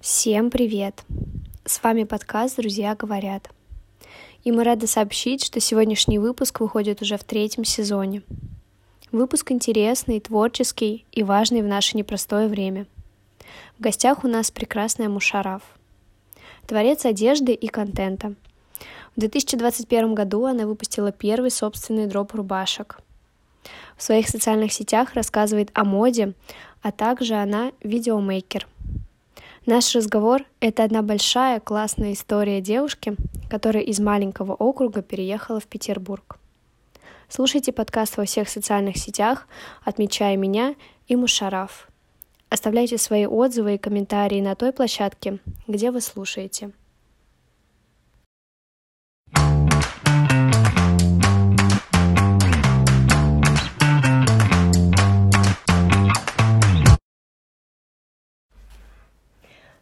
Всем привет! С вами подкаст «Друзья говорят». И мы рады сообщить, что сегодняшний выпуск выходит уже в третьем сезоне. Выпуск интересный, творческий и важный в наше непростое время. В гостях у нас прекрасная Мушараф, творец одежды и контента. В 2021 году она выпустила первый собственный дроп рубашек. В своих социальных сетях рассказывает о моде, а также она видеомейкер – Наш разговор — это одна большая классная история девушки, которая из маленького округа переехала в Петербург. Слушайте подкаст во всех социальных сетях, отмечая меня и Мушараф. Оставляйте свои отзывы и комментарии на той площадке, где вы слушаете.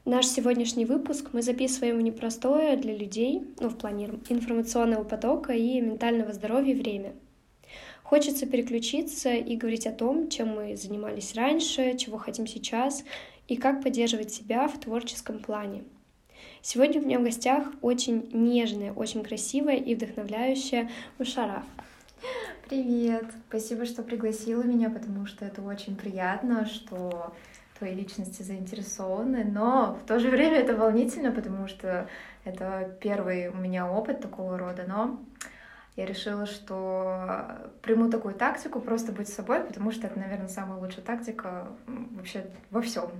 Наш сегодняшний выпуск мы записываем в непростое для людей, ну, в плане информационного потока и ментального здоровья время. Хочется переключиться и говорить о том, чем мы занимались раньше, чего хотим сейчас и как поддерживать себя в творческом плане. Сегодня у меня в гостях очень нежная, очень красивая и вдохновляющая Мушараф. Привет! Спасибо, что пригласила меня, потому что это очень приятно, что твоей личности заинтересованы, но в то же время это волнительно, потому что это первый у меня опыт такого рода, но я решила, что приму такую тактику, просто быть собой, потому что это, наверное, самая лучшая тактика вообще во всем.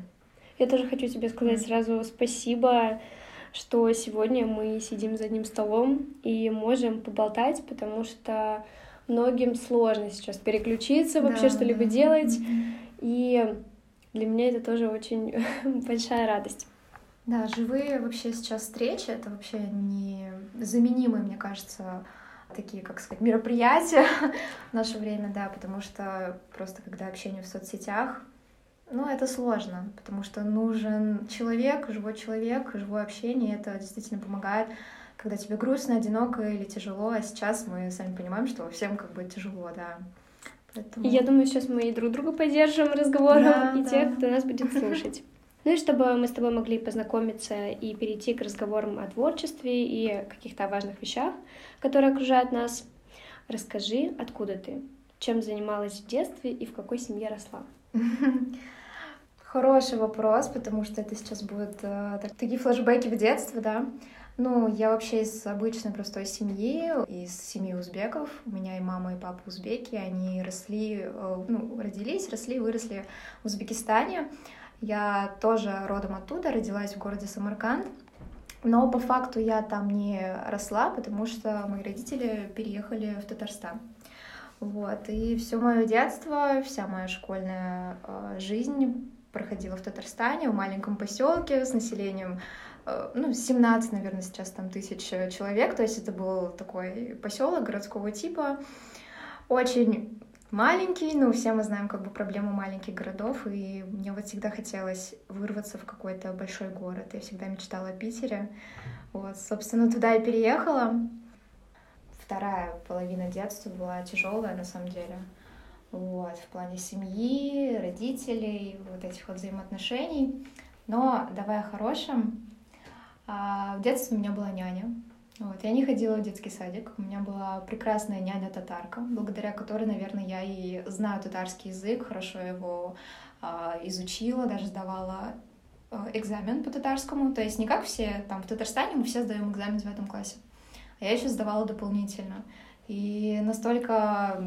Я тоже хочу тебе сказать mm. сразу спасибо, что сегодня мы сидим за одним столом и можем поболтать, потому что многим сложно сейчас переключиться, вообще да, что-либо да. делать. Mm-hmm. И для меня это тоже очень большая радость. Да, живые вообще сейчас встречи — это вообще незаменимые, мне кажется, такие, как сказать, мероприятия в наше время, да, потому что просто когда общение в соцсетях, ну, это сложно, потому что нужен человек, живой человек, живое общение, это действительно помогает, когда тебе грустно, одиноко или тяжело, а сейчас мы сами понимаем, что всем как бы тяжело, да. Поэтому... Я думаю, сейчас мы и друг друга поддержим разговором, да, и да. тех, кто нас будет слушать. Ну и чтобы мы с тобой могли познакомиться и перейти к разговорам о творчестве и каких-то важных вещах, которые окружают нас, расскажи, откуда ты, чем занималась в детстве и в какой семье росла. Хороший вопрос, потому что это сейчас будут э, такие флешбеки в детстве, да. Ну, я вообще из обычной простой семьи, из семьи узбеков. У меня и мама, и папа узбеки. Они росли, э, ну, родились, росли, выросли в Узбекистане. Я тоже родом оттуда, родилась в городе Самарканд. Но по факту я там не росла, потому что мои родители переехали в Татарстан. Вот. И все мое детство, вся моя школьная э, жизнь проходила в Татарстане, в маленьком поселке с населением ну, 17, наверное, сейчас там тысяч человек, то есть это был такой поселок городского типа, очень маленький, ну, все мы знаем как бы проблему маленьких городов, и мне вот всегда хотелось вырваться в какой-то большой город, я всегда мечтала о Питере, вот, собственно, туда я переехала, вторая половина детства была тяжелая на самом деле, вот, в плане семьи, родителей, вот этих вот взаимоотношений, но давай о хорошем, а в детстве у меня была няня. Вот. Я не ходила в детский садик. У меня была прекрасная няня-татарка, благодаря которой, наверное, я и знаю татарский язык, хорошо его а, изучила, даже сдавала а, экзамен по татарскому. То есть не как все там в Татарстане, мы все сдаем экзамен в девятом классе. А я еще сдавала дополнительно. И настолько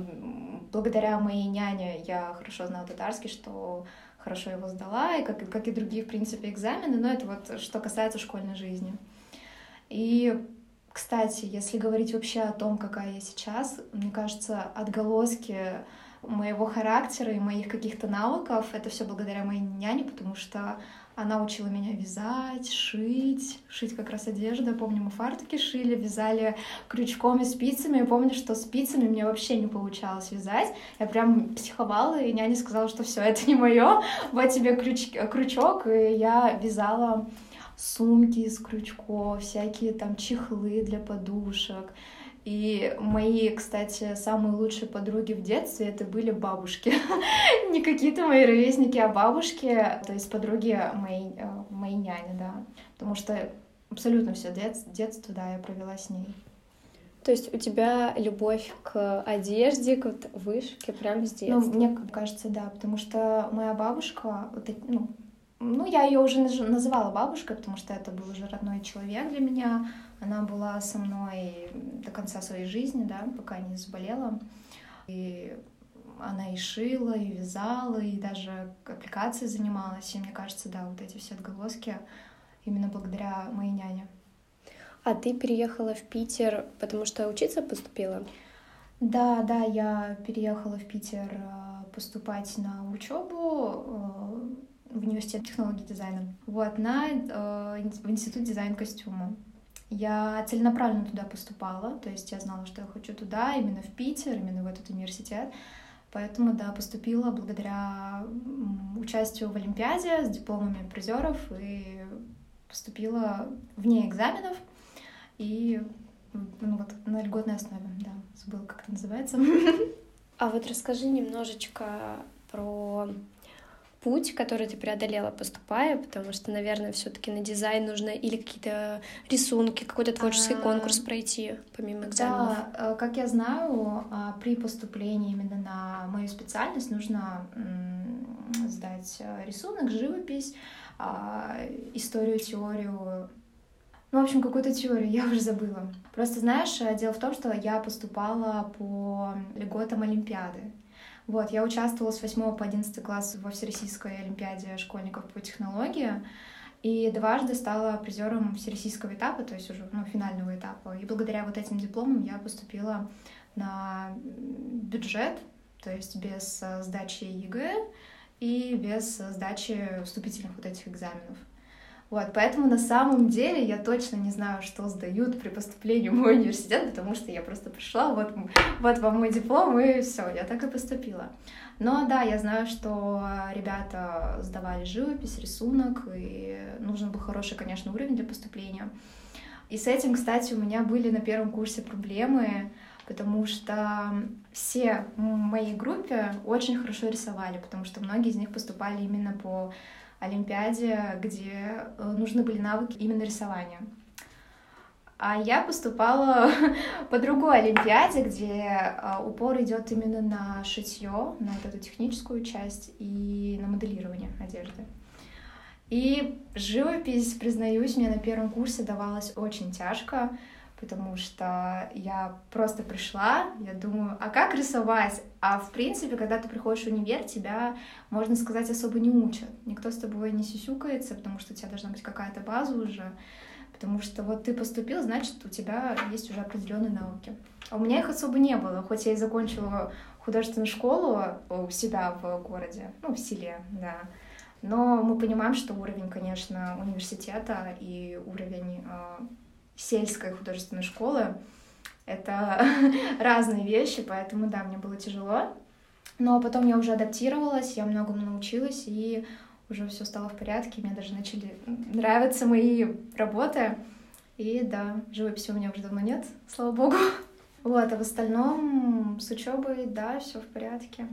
благодаря моей няне я хорошо знала татарский, что хорошо его сдала, и как, как и другие, в принципе, экзамены, но это вот что касается школьной жизни. И, кстати, если говорить вообще о том, какая я сейчас, мне кажется, отголоски моего характера и моих каких-то навыков, это все благодаря моей няне, потому что она учила меня вязать, шить, шить как раз одежду. Помню, мы фартуки шили, вязали крючком и спицами. Я помню, что спицами мне вообще не получалось вязать. Я прям психовала, и няня сказала, что все, это не мое. Вот тебе крюч... крючок. И я вязала сумки из крючков, всякие там чехлы для подушек. И мои, кстати, самые лучшие подруги в детстве это были бабушки. Не какие-то мои ровесники, а бабушки, то есть подруги моей, э, моей няни, да. Потому что абсолютно все детство, да, я провела с ней. То есть у тебя любовь к одежде, к вышивке прямо с детства? Ну, мне кажется, да, потому что моя бабушка, вот, ну, ну, я ее уже называла бабушкой, потому что это был уже родной человек для меня. Она была со мной до конца своей жизни, да, пока не заболела. И она и шила, и вязала, и даже аппликацией занималась. И мне кажется, да, вот эти все отголоски именно благодаря моей няне. А ты переехала в Питер, потому что учиться поступила? Да, да, я переехала в Питер э, поступать на учебу э, в университет технологий дизайна. Вот, на, э, в институт дизайн костюма. Я целенаправленно туда поступала, то есть я знала, что я хочу туда, именно в Питер, именно в этот университет. Поэтому, да, поступила благодаря участию в Олимпиаде с дипломами призеров и поступила вне экзаменов. И ну, вот на льготной основе, да, забыла, как это называется. А вот расскажи немножечко про путь, который ты преодолела, поступая, потому что, наверное, все-таки на дизайн нужно или какие-то рисунки, какой-то творческий а, конкурс пройти, помимо экзаменов. Да, э, как я знаю, а, при поступлении именно на мою специальность нужно сдать э, рисунок, живопись, а, историю, теорию ну, в общем, какую-то теорию, я уже забыла. Просто, знаешь, э, дело в том, что я поступала по льготам Олимпиады. Вот, я участвовала с 8 по 11 класс во Всероссийской Олимпиаде школьников по технологии, и дважды стала призером всероссийского этапа, то есть уже ну, финального этапа. И благодаря вот этим дипломам я поступила на бюджет, то есть без э, сдачи ЕГЭ и без сдачи вступительных вот этих экзаменов. Вот, поэтому на самом деле я точно не знаю, что сдают при поступлении в мой университет, потому что я просто пришла, вот, вот вам мой диплом, и все, я так и поступила. Но да, я знаю, что ребята сдавали живопись, рисунок, и нужен был хороший, конечно, уровень для поступления. И с этим, кстати, у меня были на первом курсе проблемы, потому что все в моей группе очень хорошо рисовали, потому что многие из них поступали именно по Олимпиаде, где э, нужны были навыки именно рисования. А я поступала по другой Олимпиаде, где э, упор идет именно на шитье, на вот эту техническую часть и на моделирование одежды. И живопись, признаюсь, мне на первом курсе давалась очень тяжко, потому что я просто пришла, я думаю, а как рисовать? А в принципе, когда ты приходишь в универ, тебя, можно сказать, особо не учат. Никто с тобой не сисюкается, потому что у тебя должна быть какая-то база уже, потому что вот ты поступил, значит, у тебя есть уже определенные науки. А у меня их особо не было, хоть я и закончила художественную школу у себя в городе, ну, в селе, да. Но мы понимаем, что уровень, конечно, университета и уровень а, сельской художественной школы. Это разные вещи, поэтому, да, мне было тяжело. Но потом я уже адаптировалась, я многому научилась, и уже все стало в порядке. Мне даже начали нравиться мои работы. И да, живописи у меня уже давно нет, слава богу. Вот, а в остальном с учебой, да, все в порядке.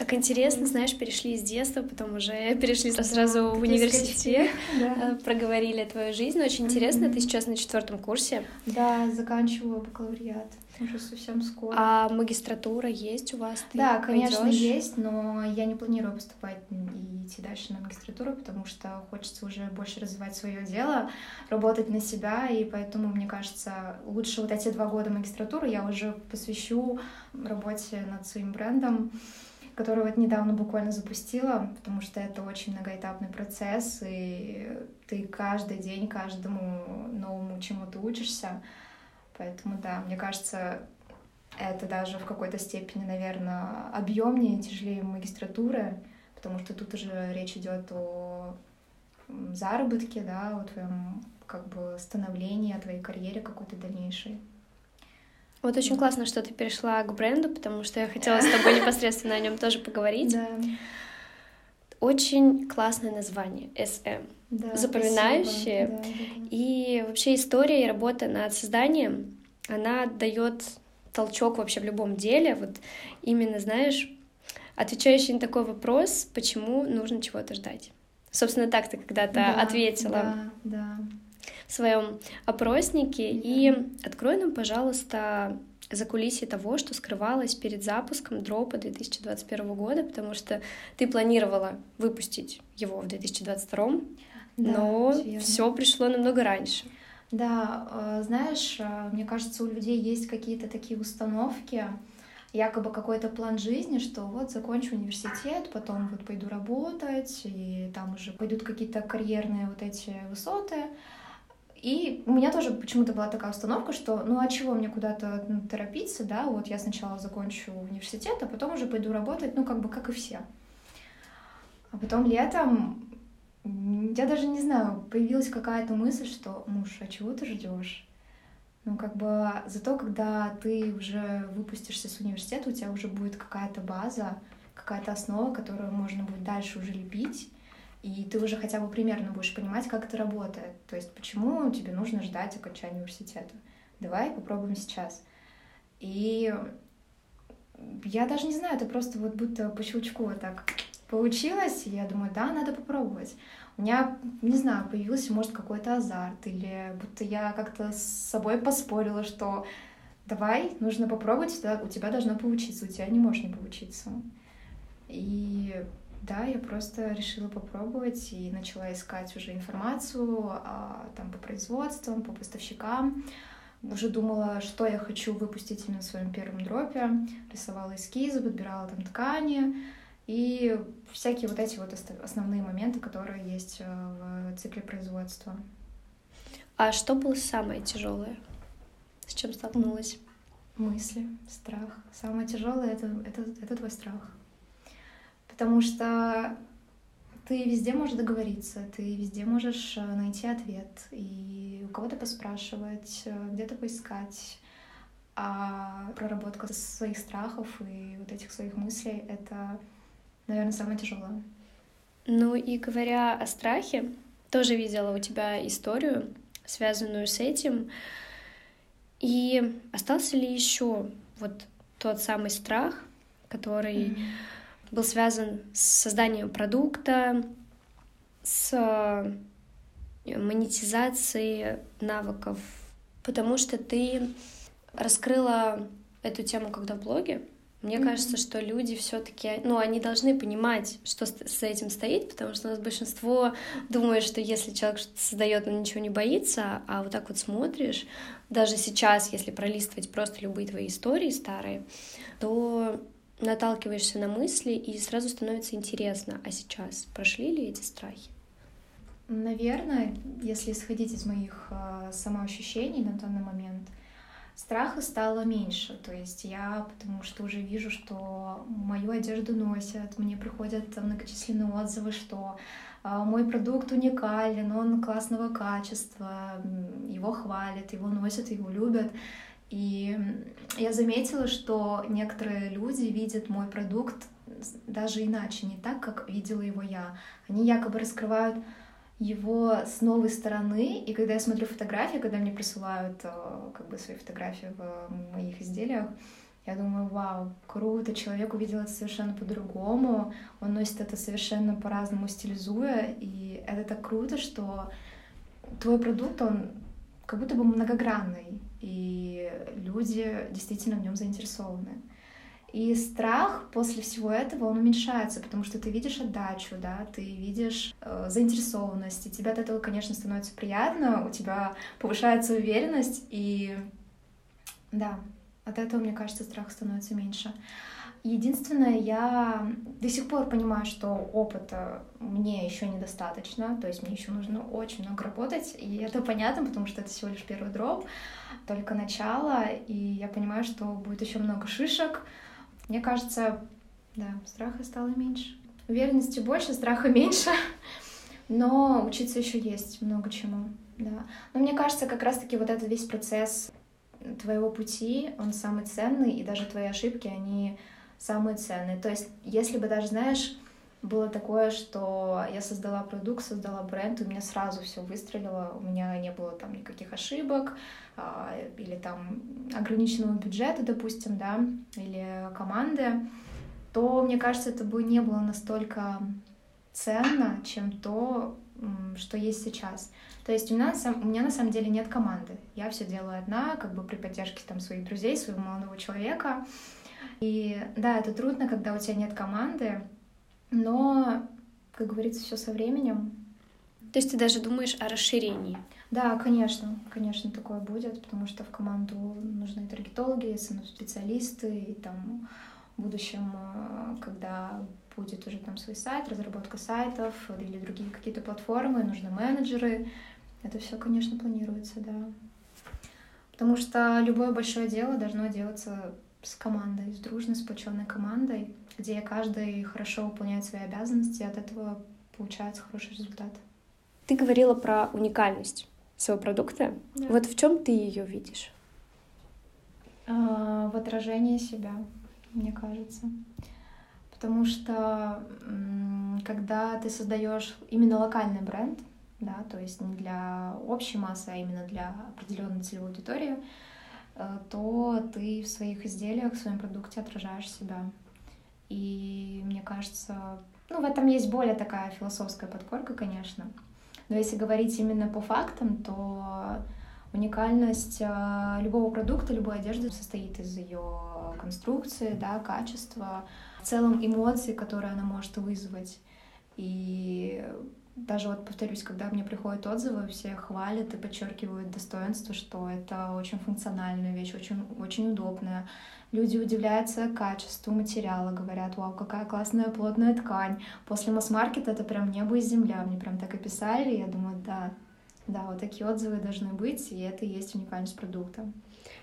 Так интересно, знаешь, перешли из детства, потом уже перешли сразу в университет, да. Э, проговорили твою жизнь. Очень интересно, mm-hmm. ты сейчас на четвертом курсе. Да, заканчиваю бакалавриат уже совсем скоро. А магистратура есть у вас? Ты да, конечно, пойдёшь? есть, но я не планирую поступать и идти дальше на магистратуру, потому что хочется уже больше развивать свое дело, работать на себя, и поэтому, мне кажется, лучше вот эти два года магистратуры я уже посвящу работе над своим брендом которую вот недавно буквально запустила, потому что это очень многоэтапный процесс, и ты каждый день каждому новому чему-то учишься. Поэтому, да, мне кажется, это даже в какой-то степени, наверное, объемнее, тяжелее магистратуры, потому что тут уже речь идет о заработке, да, о твоем как бы становлении, о твоей карьере какой-то дальнейшей. Вот очень классно, что ты перешла к бренду, потому что я хотела с тобой непосредственно о нем тоже поговорить. Да. Очень классное название SM. Да, запоминающее. Да, да, да. И вообще история и работа над созданием она дает толчок вообще в любом деле. Вот именно, знаешь, отвечающий на такой вопрос, почему нужно чего-то ждать. Собственно, так ты когда-то да, ответила да, да. В своем опроснике. И открой нам, пожалуйста, за кулисье того, что скрывалось перед запуском дропа 2021 года, потому что ты планировала выпустить его в 2022, да, но все пришло намного раньше. Да, э, знаешь, э, мне кажется, у людей есть какие-то такие установки, якобы какой-то план жизни, что вот закончу университет, потом вот пойду работать, и там уже пойдут какие-то карьерные вот эти высоты. И у меня тоже почему-то была такая установка, что ну а чего мне куда-то ну, торопиться, да, вот я сначала закончу университет, а потом уже пойду работать, ну как бы как и все. А потом летом я даже не знаю, появилась какая-то мысль, что муж, а чего ты ждешь? Ну, как бы зато, когда ты уже выпустишься с университета, у тебя уже будет какая-то база, какая-то основа, которую можно будет дальше уже лепить, и ты уже хотя бы примерно будешь понимать, как это работает. То есть, почему тебе нужно ждать окончания университета. Давай попробуем сейчас. И я даже не знаю, это просто вот будто по щелчку вот так получилось, я думаю, да, надо попробовать. У меня, не знаю, появился, может, какой-то азарт, или будто я как-то с собой поспорила, что давай, нужно попробовать, у тебя должно получиться, у тебя не может не получиться. И да, я просто решила попробовать и начала искать уже информацию а, там по производствам, по поставщикам. Уже думала, что я хочу выпустить именно в своем первом дропе. Рисовала эскизы, подбирала там ткани, и всякие вот эти вот основные моменты, которые есть э, в цикле производства. А что было самое тяжелое? С чем столкнулась? Мысли, страх. Самое тяжелое это, это, это твой страх. Потому что ты везде можешь договориться, ты везде можешь э, найти ответ и у кого-то поспрашивать, э, где-то поискать. А проработка своих страхов и вот этих своих мыслей — это наверное, самое тяжелое. Ну и говоря о страхе, тоже видела у тебя историю, связанную с этим. И остался ли еще вот тот самый страх, который mm-hmm. Был связан с созданием продукта, с э, монетизацией навыков, потому что ты раскрыла эту тему когда в блоге, мне mm-hmm. кажется, что люди все-таки, ну, они должны понимать, что с этим стоит, потому что у нас большинство думает, что если человек что-то создает, он ничего не боится, а вот так вот смотришь, даже сейчас, если пролистывать просто любые твои истории старые, то наталкиваешься на мысли и сразу становится интересно, а сейчас прошли ли эти страхи? Наверное, если исходить из моих э, самоощущений на данный момент — страха стало меньше. То есть я, потому что уже вижу, что мою одежду носят, мне приходят многочисленные отзывы, что а, мой продукт уникален, он классного качества, его хвалят, его носят, его любят. И я заметила, что некоторые люди видят мой продукт даже иначе, не так, как видела его я. Они якобы раскрывают его с новой стороны, и когда я смотрю фотографии, когда мне присылают э, как бы свои фотографии в моих изделиях, я думаю, вау, круто, человек увидел это совершенно по-другому, он носит это совершенно по-разному стилизуя, и это так круто, что твой продукт, он как будто бы многогранный, и люди действительно в нем заинтересованы. И страх после всего этого, он уменьшается, потому что ты видишь отдачу, да, ты видишь э, заинтересованность, и тебе от этого, конечно, становится приятно, у тебя повышается уверенность, и да, от этого, мне кажется, страх становится меньше. Единственное, я до сих пор понимаю, что опыта мне еще недостаточно, то есть мне еще нужно очень много работать, и это понятно, потому что это всего лишь первый дроп, только начало, и я понимаю, что будет еще много шишек, мне кажется, да, страха стало меньше. Уверенности больше, страха меньше. Но учиться еще есть много чему, да. Но мне кажется, как раз-таки вот этот весь процесс твоего пути, он самый ценный, и даже твои ошибки, они самые ценные. То есть, если бы даже, знаешь, было такое, что я создала продукт, создала бренд, у меня сразу все выстрелило, у меня не было там никаких ошибок, а, или там ограниченного бюджета, допустим, да, или команды, то, мне кажется, это бы не было настолько ценно, чем то, что есть сейчас. То есть у меня, у меня на самом деле нет команды. Я все делаю одна, как бы при поддержке там своих друзей, своего молодого человека. И да, это трудно, когда у тебя нет команды, но, как говорится, все со временем. То есть ты даже думаешь о расширении? Да, конечно, конечно, такое будет, потому что в команду нужны таргетологи, специалисты, и там в будущем, э, когда будет уже там свой сайт, разработка сайтов или другие какие-то платформы, нужны менеджеры. Это все, конечно, планируется, да. Потому что любое большое дело должно делаться с командой, с дружной, сплоченной командой, где каждый хорошо выполняет свои обязанности, и от этого получается хороший результат. Ты говорила про уникальность своего продукта. Да. Вот в чем ты ее видишь? А, в отражении себя, мне кажется. Потому что когда ты создаешь именно локальный бренд, да, то есть не для общей массы, а именно для определенной целевой аудитории, то ты в своих изделиях, в своем продукте отражаешь себя. И мне кажется, ну, в этом есть более такая философская подкорка, конечно. Но если говорить именно по фактам, то уникальность э, любого продукта, любой одежды состоит из ее конструкции, да, качества, в целом эмоций, которые она может вызвать. И даже вот повторюсь, когда мне приходят отзывы, все хвалят и подчеркивают достоинство, что это очень функциональная вещь, очень, очень удобная. Люди удивляются качеству материала, говорят, вау, какая классная плотная ткань. После масс-маркета это прям небо и земля. Мне прям так и я думаю, да, да, вот такие отзывы должны быть, и это и есть уникальность продукта.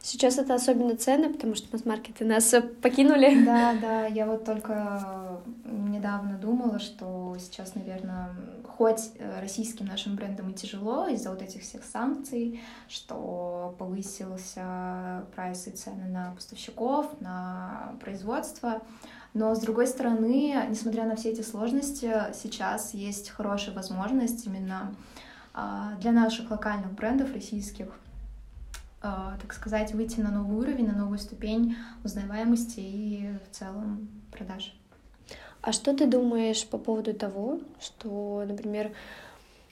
Сейчас это особенно ценно, потому что масс-маркеты нас покинули. Да, да, я вот только недавно думала, что сейчас, наверное, хоть российским нашим брендам и тяжело из-за вот этих всех санкций, что повысился прайс и цены на поставщиков, на производство, но, с другой стороны, несмотря на все эти сложности, сейчас есть хорошая возможность именно а, для наших локальных брендов российских так сказать, выйти на новый уровень, на новую ступень узнаваемости и в целом продаж. А что ты думаешь по поводу того, что, например,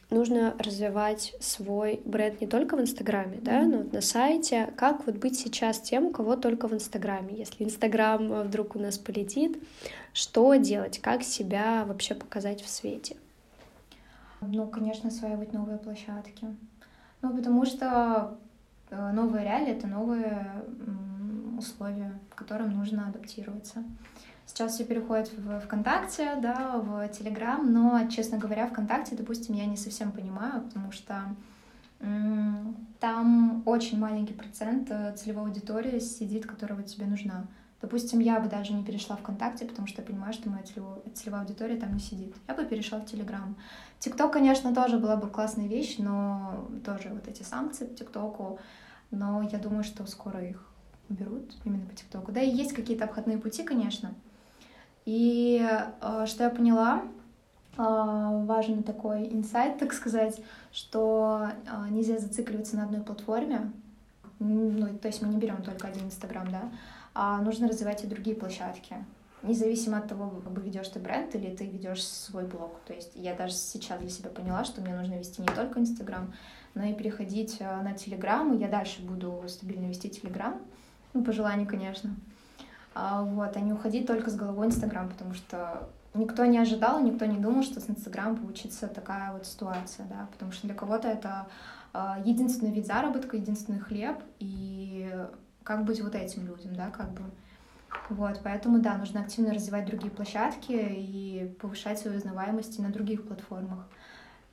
нужно развивать свой бренд не только в Инстаграме, да, но вот на сайте. Как вот быть сейчас тем, у кого только в Инстаграме? Если Инстаграм вдруг у нас полетит, что делать? Как себя вообще показать в свете? Ну, конечно, осваивать новые площадки. Ну, потому что Э, новые реалии — это новые условия, к которым нужно адаптироваться. Сейчас все переходит в ВКонтакте, да, в Телеграм, но, честно говоря, ВКонтакте, допустим, я не совсем понимаю, потому что там очень маленький процент э, целевой аудитории сидит, которая вот тебе нужна. Допустим, я бы даже не перешла ВКонтакте, потому что я понимаю, что моя целевая аудитория там не сидит. Я бы перешла в Телеграм. ТикТок, конечно, тоже была бы классная вещь, но тоже вот эти санкции по ТикТоку, но я думаю, что скоро их уберут именно по ТикТоку. Да, и есть какие-то обходные пути, конечно. И э, что я поняла, э, важный такой инсайт, так сказать, что э, нельзя зацикливаться на одной платформе. Ну, то есть мы не берем только один Инстаграм, да, нужно развивать и другие площадки. Независимо от того, ведешь ты бренд или ты ведешь свой блог. То есть я даже сейчас для себя поняла, что мне нужно вести не только Инстаграм, но и переходить э, на Телеграм, я дальше буду стабильно вести Телеграм, ну, по желанию, конечно. А, вот, а не уходить только с головой Инстаграм, потому что никто не ожидал, никто не думал, что с Инстаграм получится такая вот ситуация, да, потому что для кого-то это а, единственный вид заработка, единственный хлеб, и как быть вот этим людям, да, как бы. Вот, поэтому, да, нужно активно развивать другие площадки и повышать свою узнаваемость на других платформах.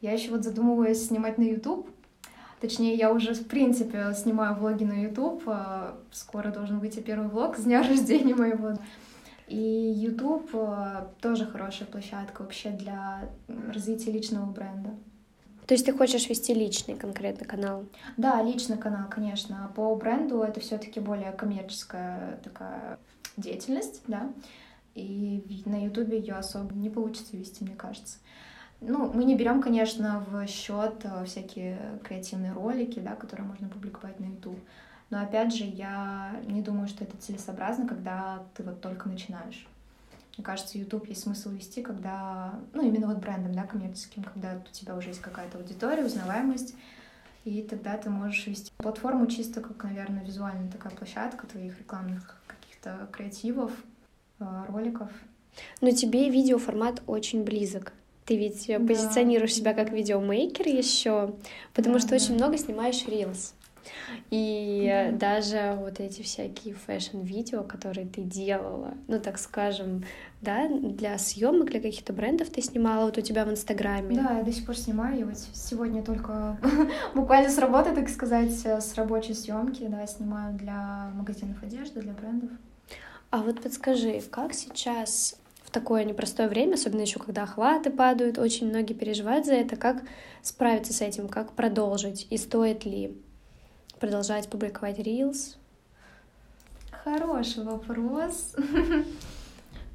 Я еще вот задумываюсь снимать на YouTube, Точнее, я уже, в принципе, снимаю влоги на YouTube. А, скоро должен выйти первый влог с дня рождения моего. И YouTube а, тоже хорошая площадка вообще для развития личного бренда. То есть ты хочешь вести личный конкретно канал? Да, личный канал, конечно. По бренду это все-таки более коммерческая такая деятельность, да. и на Ютубе ее особо не получится вести, мне кажется. Ну, мы не берем, конечно, в счет э, всякие креативные ролики, да, которые можно публиковать на YouTube. Но опять же, я не думаю, что это целесообразно, когда ты вот только начинаешь. Мне кажется, YouTube есть смысл вести, когда, ну, именно вот брендом, да, коммерческим, когда у тебя уже есть какая-то аудитория, узнаваемость, и тогда ты можешь вести платформу чисто как, наверное, визуальная такая площадка твоих рекламных каких-то креативов, э, роликов. Но тебе видеоформат очень близок. Ты ведь да. позиционируешь себя как видеомейкер еще, потому да, что да. очень много снимаешь рилс. И mm-hmm. даже вот эти всякие фэшн-видео, которые ты делала, ну, так скажем, да, для съемок, для каких-то брендов ты снимала вот у тебя в Инстаграме. Да, я до сих пор снимаю. Я вот сегодня только буквально с работы, так сказать, с рабочей съемки, да, снимаю для магазинов одежды, для брендов. А вот подскажи, как сейчас в такое непростое время, особенно еще когда охваты падают, очень многие переживают за это, как справиться с этим, как продолжить и стоит ли? Продолжать публиковать Reels? Хороший вопрос.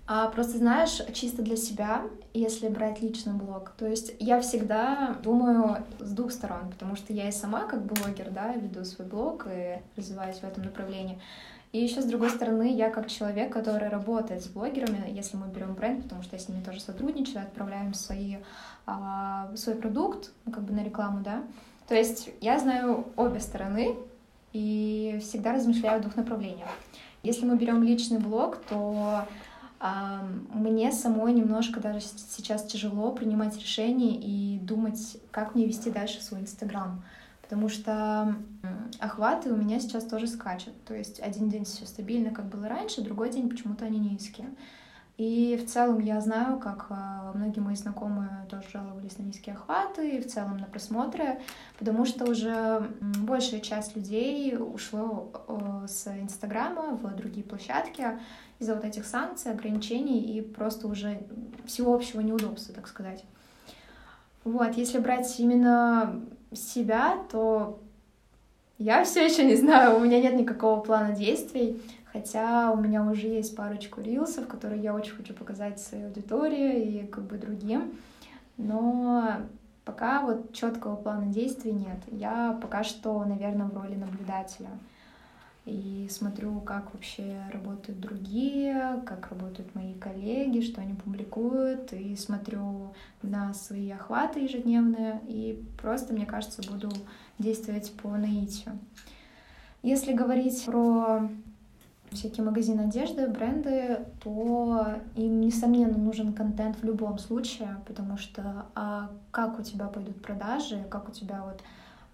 А просто знаешь, чисто для себя, если брать личный блог, то есть я всегда думаю с двух сторон, потому что я и сама как блогер, да, веду свой блог и развиваюсь в этом направлении. И еще с другой стороны, я как человек, который работает с блогерами, если мы берем бренд, потому что я с ними тоже сотрудничаю, отправляем свои, а, свой продукт, ну, как бы на рекламу, да, то есть я знаю обе стороны и всегда размышляю в двух направлениях. Если мы берем личный блог, то а, мне самой немножко даже сейчас тяжело принимать решения и думать, как мне вести дальше свой Инстаграм. Потому что охваты у меня сейчас тоже скачут. То есть один день все стабильно, как было раньше, другой день почему-то они низкие. И в целом я знаю, как а, многие мои знакомые тоже жаловались на низкие охваты, и в целом на просмотры, потому что уже большая часть людей ушло с Инстаграма в другие площадки из-за вот этих санкций, ограничений и просто уже всеобщего неудобства, так сказать. Вот, если брать именно себя, то я все еще не знаю, у меня нет никакого плана действий. Хотя у меня уже есть парочку рилсов, которые я очень хочу показать своей аудитории и как бы другим. Но пока вот четкого плана действий нет. Я пока что, наверное, в роли наблюдателя. И смотрю, как вообще работают другие, как работают мои коллеги, что они публикуют, и смотрю на свои охваты ежедневные, и просто, мне кажется, буду действовать по наитию. Если говорить про всякие магазины одежды, бренды, то им, несомненно, нужен контент в любом случае, потому что а как у тебя пойдут продажи, как у тебя вот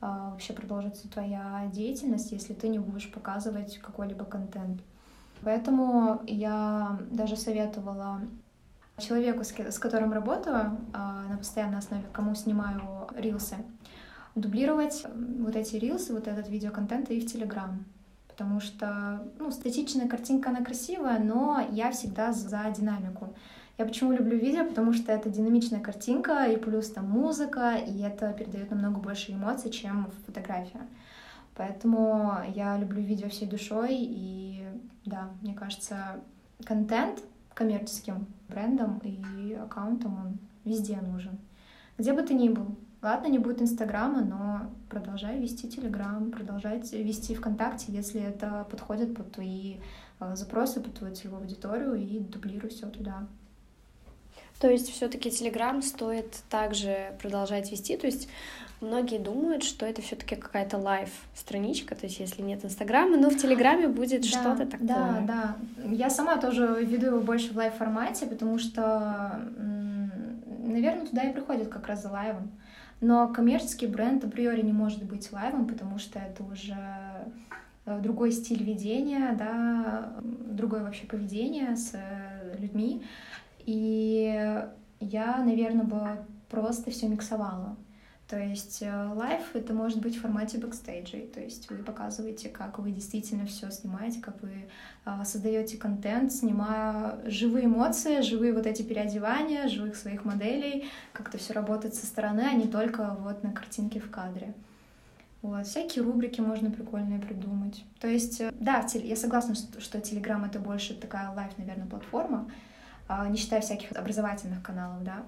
а, вообще продолжится твоя деятельность, если ты не будешь показывать какой-либо контент. Поэтому я даже советовала человеку, с которым работаю а, на постоянной основе, кому снимаю рилсы, дублировать вот эти рилсы, вот этот видеоконтент и в Телеграм потому что, ну, статичная картинка, она красивая, но я всегда за динамику. Я почему люблю видео? Потому что это динамичная картинка, и плюс там музыка, и это передает намного больше эмоций, чем фотография. Поэтому я люблю видео всей душой, и да, мне кажется, контент коммерческим брендом и аккаунтом он везде нужен. Где бы ты ни был, Ладно, не будет Инстаграма, но продолжай вести Телеграм, продолжай вести ВКонтакте, если это подходит под твои э, запросы, под твою целевую аудиторию, и дублируй все туда. То есть все-таки Телеграм стоит также продолжать вести. То есть многие думают, что это все-таки какая-то live страничка, то есть если нет Инстаграма, но в Телеграме будет да, что-то такое. Да, да. Я сама тоже веду его больше в live формате, потому что, наверное, туда и приходят как раз за live ом. Но коммерческий бренд априори не может быть live ом, потому что это уже э, другой стиль ведения, да, другое вообще поведение с э, людьми. И я, наверное, бы просто все миксовала. То есть э, live это может быть в формате бэкстейджей, то есть вы показываете, как вы действительно все снимаете, как вы а, создаете контент, снимая живые эмоции, живые вот эти переодевания, живых своих моделей, как это все работает со стороны, а не только вот на картинке в кадре. Вот, всякие рубрики можно прикольные придумать. То есть, э, да, я согласна, что Telegram это больше такая live, наверное, платформа, а, не считая всяких образовательных каналов, да.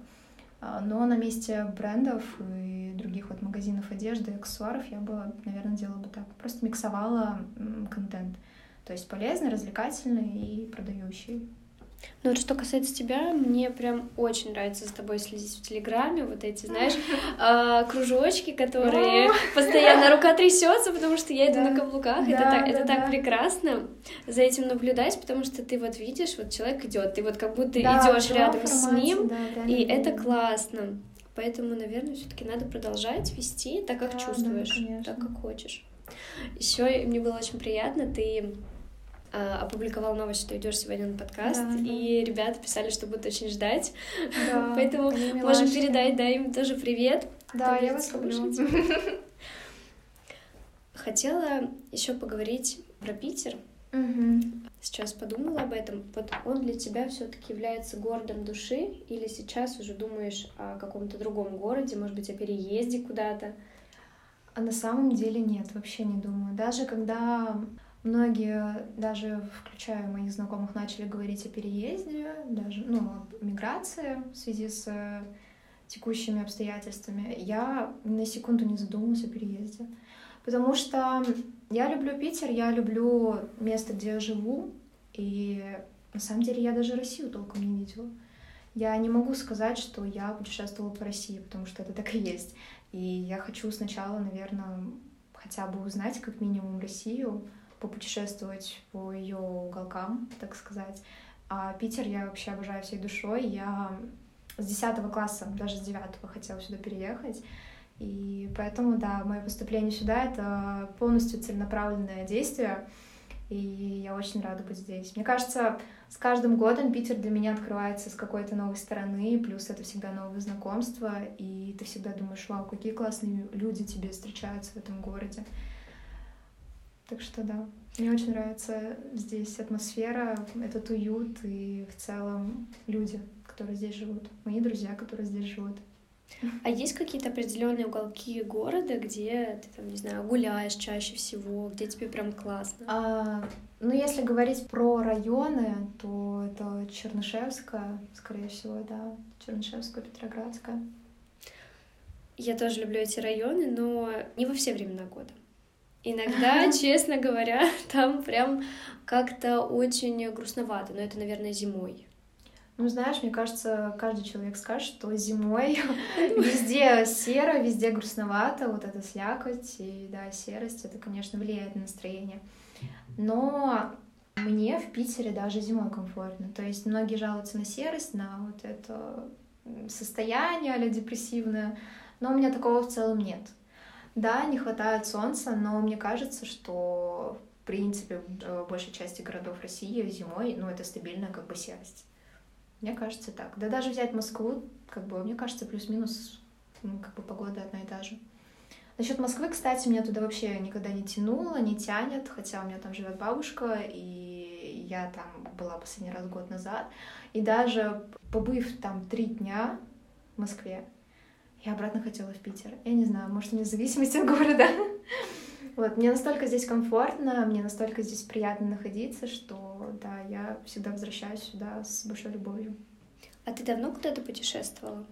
А, но на месте брендов и других вот магазинов одежды, аксессуаров я бы, наверное, делала бы так. Просто миксовала контент. То есть полезный, развлекательный и продающий. Ну вот что касается тебя, мне прям очень нравится за тобой следить в Телеграме, вот эти, знаешь, э, кружочки, которые постоянно рука трясется, потому что я иду на каблуках. это так, это так прекрасно за этим наблюдать, потому что ты вот видишь, вот человек идет, ты вот как будто идешь рядом с ним, и это классно. Поэтому, наверное, все-таки надо продолжать вести так, как чувствуешь, так, как хочешь. Еще мне было очень приятно, ты а, опубликовал новость, что идешь сегодня на подкаст, да, и да. ребята писали, что будут очень ждать. Да, Поэтому можем передать, да, им тоже привет. Да, я вас люблю. Хотела еще поговорить про Питер. Угу. Сейчас подумала об этом. Вот он для тебя все-таки является городом души, или сейчас уже думаешь о каком-то другом городе, может быть, о переезде куда-то? А на самом деле нет, вообще не думаю. Даже когда Многие, даже включая моих знакомых, начали говорить о переезде, даже, ну, о миграции в связи с э, текущими обстоятельствами. Я на секунду не задумалась о переезде. Потому что я люблю Питер, я люблю место, где я живу, и на самом деле я даже Россию толком не видела. Я не могу сказать, что я путешествовала по России, потому что это так и есть. И я хочу сначала, наверное, хотя бы узнать как минимум Россию, попутешествовать по ее уголкам, так сказать. А Питер я вообще обожаю всей душой. Я с 10 класса, даже с 9 хотела сюда переехать. И поэтому, да, мое поступление сюда — это полностью целенаправленное действие, и я очень рада быть здесь. Мне кажется, с каждым годом Питер для меня открывается с какой-то новой стороны, плюс это всегда новые знакомства, и ты всегда думаешь, вау, какие классные люди тебе встречаются в этом городе. Так что да, мне очень нравится здесь атмосфера, этот уют и в целом люди, которые здесь живут, мои друзья, которые здесь живут. А есть какие-то определенные уголки города, где ты там, не знаю, гуляешь чаще всего, где тебе прям классно? А, ну, если говорить про районы, то это Чернышевская, скорее всего, да, Чернышевская, Петроградская. Я тоже люблю эти районы, но не во все времена года. Иногда, честно говоря, там прям как-то очень грустновато, но это, наверное, зимой. Ну, знаешь, мне кажется, каждый человек скажет, что зимой везде серо, везде грустновато, вот эта слякоть и, да, серость, это, конечно, влияет на настроение. Но мне в Питере даже зимой комфортно. То есть многие жалуются на серость, на вот это состояние а депрессивное, но у меня такого в целом нет. Да, не хватает солнца, но мне кажется, что в принципе в большей части городов России зимой, ну, это стабильная как бы серость. Мне кажется так. Да даже взять Москву, как бы, мне кажется, плюс-минус ну, как бы погода одна и та же. Насчет Москвы, кстати, меня туда вообще никогда не тянуло, не тянет, хотя у меня там живет бабушка, и я там была последний раз год назад. И даже побыв там три дня в Москве, я обратно хотела в Питер. Я не знаю, может, мне зависимость от города. Вот, мне настолько здесь комфортно, мне настолько здесь приятно находиться, что, да, я всегда возвращаюсь сюда с большой любовью. А ты давно куда-то путешествовала?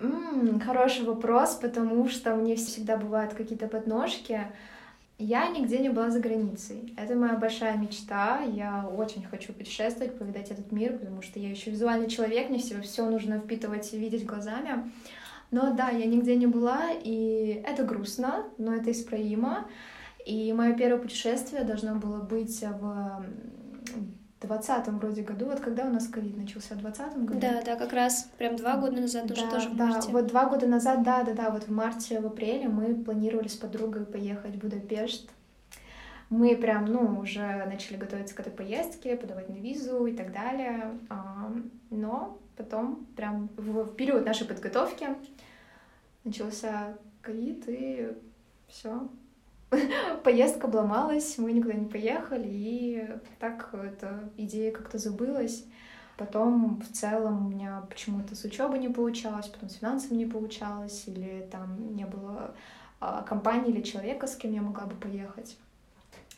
М-м, хороший вопрос, потому что мне всегда бывают какие-то подножки. Я нигде не была за границей. Это моя большая мечта. Я очень хочу путешествовать, повидать этот мир, потому что я еще визуальный человек, мне все, все нужно впитывать и видеть глазами. Но да, я нигде не была, и это грустно, но это исправимо. И мое первое путешествие должно было быть в двадцатом вроде году, вот когда у нас ковид начался, в двадцатом году? Да, да, как раз прям два года назад да, уже тоже в марте. Да, вот два года назад, да, да, да, вот в марте, в апреле мы планировали с подругой поехать в Будапешт. Мы прям, ну, уже начали готовиться к этой поездке, подавать на визу и так далее. Но потом, прям в период нашей подготовки, начался ковид, и все, поездка обломалась, мы никуда не поехали, и так эта идея как-то забылась. Потом в целом у меня почему-то с учебой не получалось, потом с финансами не получалось, или там не было а, компании или человека, с кем я могла бы поехать.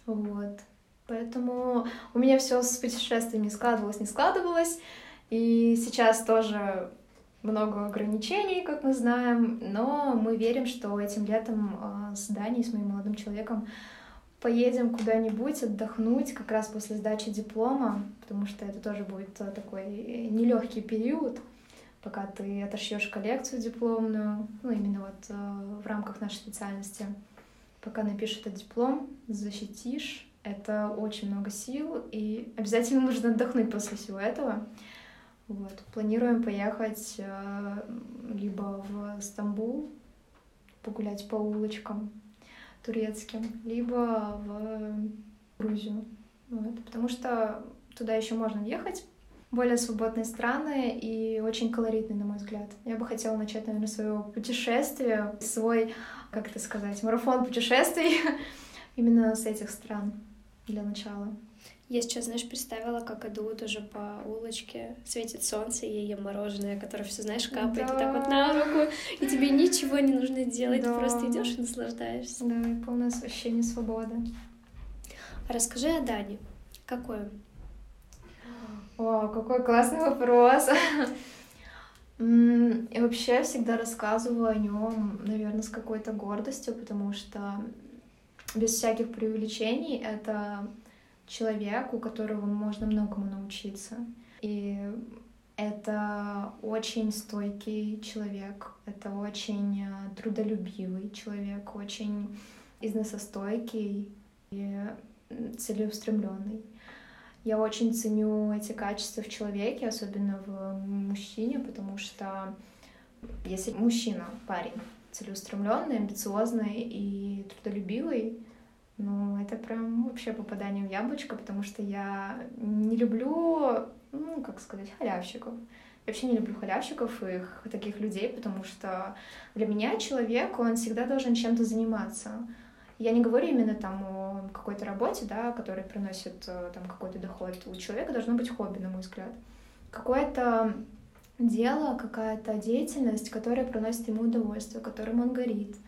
Вот. Поэтому у меня все с путешествиями складывалось, не складывалось. И сейчас тоже много ограничений, как мы знаем, но мы верим, что этим летом а, с Даней, с моим молодым человеком, поедем куда-нибудь отдохнуть как раз после сдачи диплома, потому что это тоже будет а, такой нелегкий период, пока ты отошьешь коллекцию дипломную, ну именно вот а, в рамках нашей специальности, пока напишешь этот диплом, защитишь, это очень много сил, и обязательно нужно отдохнуть после всего этого. Вот. Планируем поехать э, либо в Стамбул, погулять по улочкам турецким, либо в Грузию. Вот. Потому что туда еще можно ехать. Более свободные страны и очень колоритные, на мой взгляд. Я бы хотела начать, наверное, свое путешествие, свой, как это сказать, марафон путешествий именно с этих стран для начала. Я сейчас, знаешь, представила, как идут уже по улочке, светит солнце, и ем мороженое, которое все, знаешь, капает да. так вот на руку, и тебе ничего не нужно делать, да. ты просто идешь и наслаждаешься. Да, и полное ощущение свободы. Расскажи о Дане. Какой он? О, какой классный вопрос. Я вообще всегда рассказываю о нем, наверное, с какой-то гордостью, потому что без всяких преувеличений это человек, у которого можно многому научиться. И это очень стойкий человек, это очень э, трудолюбивый человек, очень износостойкий и целеустремленный. Я очень ценю эти качества в человеке, особенно в мужчине, потому что если мужчина, парень, целеустремленный, амбициозный и трудолюбивый, ну, это прям вообще попадание в яблочко, потому что я не люблю, ну, как сказать, халявщиков. Я вообще не люблю халявщиков и их, таких людей, потому что для меня человек, он всегда должен чем-то заниматься. Я не говорю именно там о какой-то работе, да, которая приносит э, там какой-то доход. У человека должно быть хобби, на мой взгляд. Какое-то дело, какая-то деятельность, которая приносит ему удовольствие, которым он горит —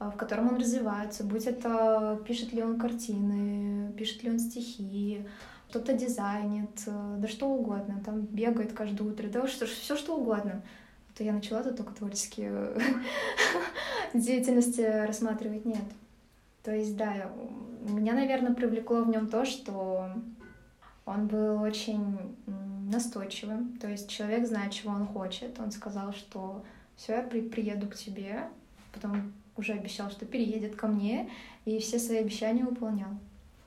в котором он развивается, будь это пишет ли он картины, пишет ли он стихи, кто-то дизайнит, э, да что угодно, там бегает каждое утро, да что, все что угодно. То я начала тут только творческие деятельности рассматривать, нет. То есть, да, меня, наверное, привлекло в нем то, что он был очень настойчивым. То есть человек знает, чего он хочет. Он сказал, что все, я при приеду к тебе, потом уже обещал, что переедет ко мне, и все свои обещания выполнял.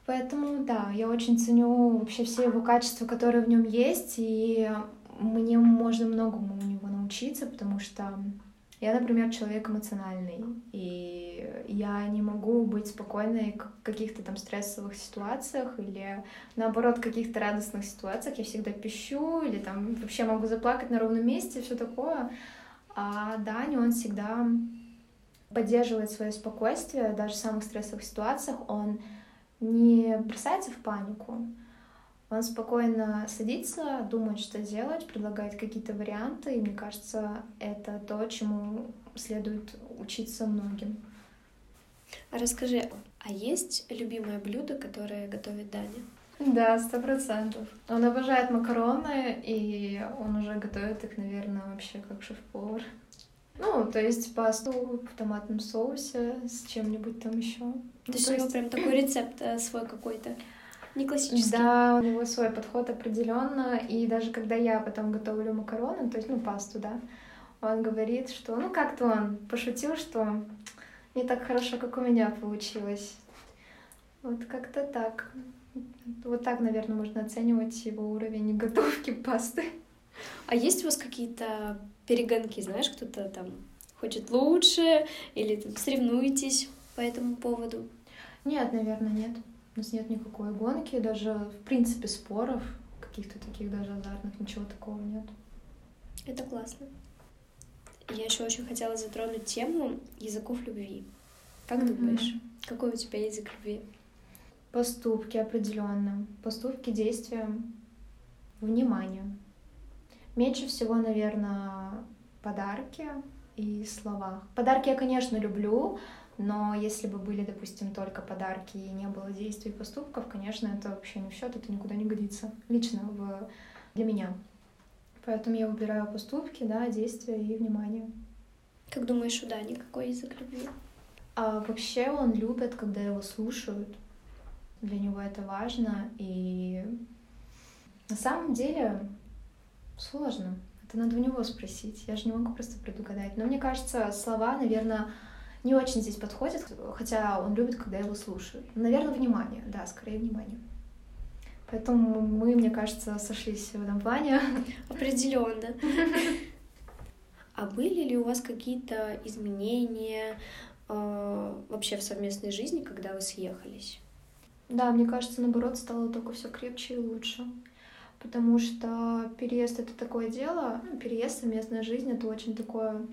Поэтому, да, я очень ценю вообще все его качества, которые в нем есть, и мне можно многому у него научиться, потому что я, например, человек эмоциональный, и я не могу быть спокойной в каких-то там стрессовых ситуациях или, наоборот, в каких-то радостных ситуациях. Я всегда пищу или там вообще могу заплакать на ровном месте, все такое. А Даня, он всегда поддерживает свое спокойствие даже в самых стрессовых ситуациях, он не бросается в панику, он спокойно садится, думает, что делать, предлагает какие-то варианты, и мне кажется, это то, чему следует учиться многим. А расскажи, а есть любимое блюдо, которое готовит Даня? Да, сто процентов. Он обожает макароны, и он уже готовит их, наверное, вообще как шеф-повар. Ну, то есть пасту в томатном соусе с чем-нибудь там еще. То ну, есть у него прям такой рецепт э, свой какой-то. Не классический. Да, у него свой подход определенно. И даже когда я потом готовлю макароны, то есть, ну, пасту, да, он говорит, что, ну, как-то он пошутил, что не так хорошо, как у меня получилось. Вот как-то так. Вот так, наверное, можно оценивать его уровень готовки пасты. А есть у вас какие-то перегонки, знаешь, кто-то там хочет лучше или там соревнуетесь по этому поводу? Нет, наверное, нет. У нас нет никакой гонки, даже в принципе споров, каких-то таких даже азартных, ничего такого нет. Это классно. Я еще очень хотела затронуть тему языков любви. Как mm-hmm. думаешь, какой у тебя язык любви? Поступки определенно. Поступки, действия, внимание. Меньше всего, наверное, подарки и слова. Подарки я, конечно, люблю, Но если бы были, допустим, только подарки и не было действий и поступков, конечно, это вообще не в счет, это никуда не годится. Лично в... для меня. Поэтому я выбираю поступки, да, действия и внимание. Как думаешь, у Дани какой язык любви? А вообще он любит, когда его слушают. Для него это важно. И на самом деле сложно. Это надо у него спросить. Я же не могу просто предугадать. Но мне кажется, слова, наверное, не очень здесь подходят, хотя он любит, когда его слушают. Наверное, внимание, да, скорее внимание. Поэтому мы, мне кажется, сошлись в этом плане. Определенно. А были ли у вас какие-то изменения э, вообще в совместной жизни, когда вы съехались? Да, мне кажется, наоборот, стало только все крепче и лучше. Потому что переезд это такое дело, ну, переезд, совместная жизнь это очень такое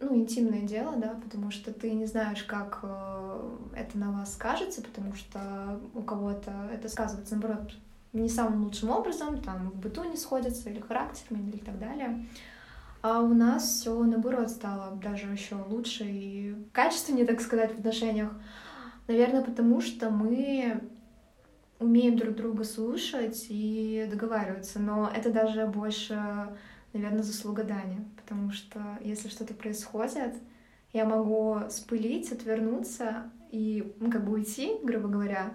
ну, интимное дело, да, потому что ты не знаешь, как э, это на вас скажется, потому что у кого-то это сказывается, наоборот, не самым лучшим образом, там в быту не сходятся, или характерами, или так далее. А у нас все наоборот стало даже еще лучше и качественнее, так сказать, в отношениях. Наверное, потому что мы умеем друг друга слушать и договариваться, но это даже больше наверное, заслуга Дани, потому что если что-то происходит, я могу спылить, отвернуться и, ну, как бы уйти, грубо говоря,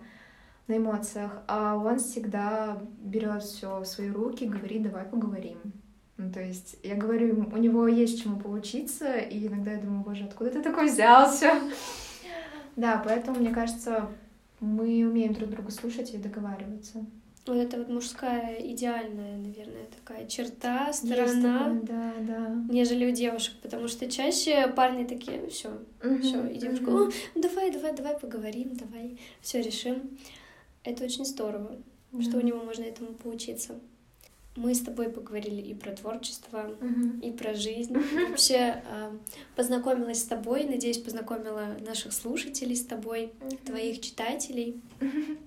на эмоциях, а он всегда берет все в свои руки, говорит, давай поговорим. Ну, то есть я говорю, у него есть чему поучиться, и иногда я думаю, боже, откуда ты такой взялся? Да, поэтому, мне кажется, мы умеем друг друга слушать и договариваться. Вот это вот мужская идеальная, наверное, такая черта, сторона, такое, да, да. нежели у девушек, потому что чаще парни такие, все, угу, все, и девушка, угу. давай, давай, давай поговорим, давай, все решим. Это очень здорово, угу. что у него можно этому поучиться. Мы с тобой поговорили и про творчество, угу. и про жизнь. Вообще а, познакомилась с тобой, надеюсь, познакомила наших слушателей с тобой, угу. твоих читателей.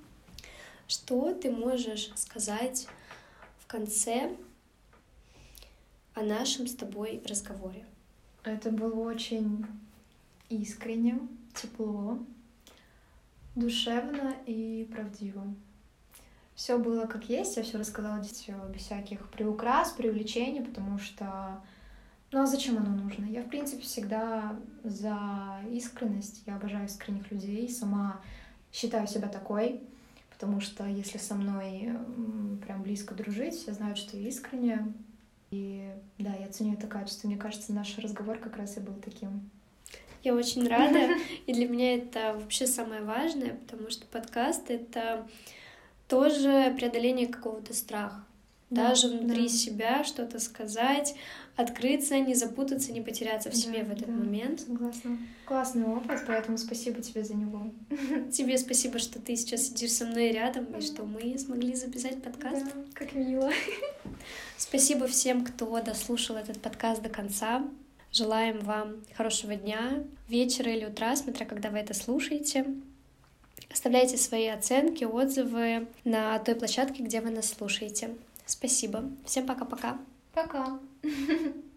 Что ты можешь сказать в конце о нашем с тобой разговоре? Это было очень искренне, тепло, душевно и правдиво. Все было как есть, я все рассказала все без всяких приукрас, привлечений, потому что ну а зачем оно нужно? Я, в принципе, всегда за искренность. Я обожаю искренних людей, сама считаю себя такой потому что если со мной прям близко дружить, все знают, что я искренне. И да, я ценю это качество. Мне кажется, наш разговор как раз и был таким. Я очень рада, и для меня это вообще самое важное, потому что подкаст — это тоже преодоление какого-то страха даже внутри да. себя что-то сказать, открыться, не запутаться, не потеряться в себе да, в этот да, момент. Согласна. Классный опыт, поэтому спасибо тебе за него. Тебе спасибо, что ты сейчас сидишь со мной рядом и что мы смогли записать подкаст. Да, как мило. Спасибо всем, кто дослушал этот подкаст до конца. Желаем вам хорошего дня, вечера или утра, смотря когда вы это слушаете. Оставляйте свои оценки, отзывы на той площадке, где вы нас слушаете. Спасибо. Всем пока-пока. Пока. -пока. пока.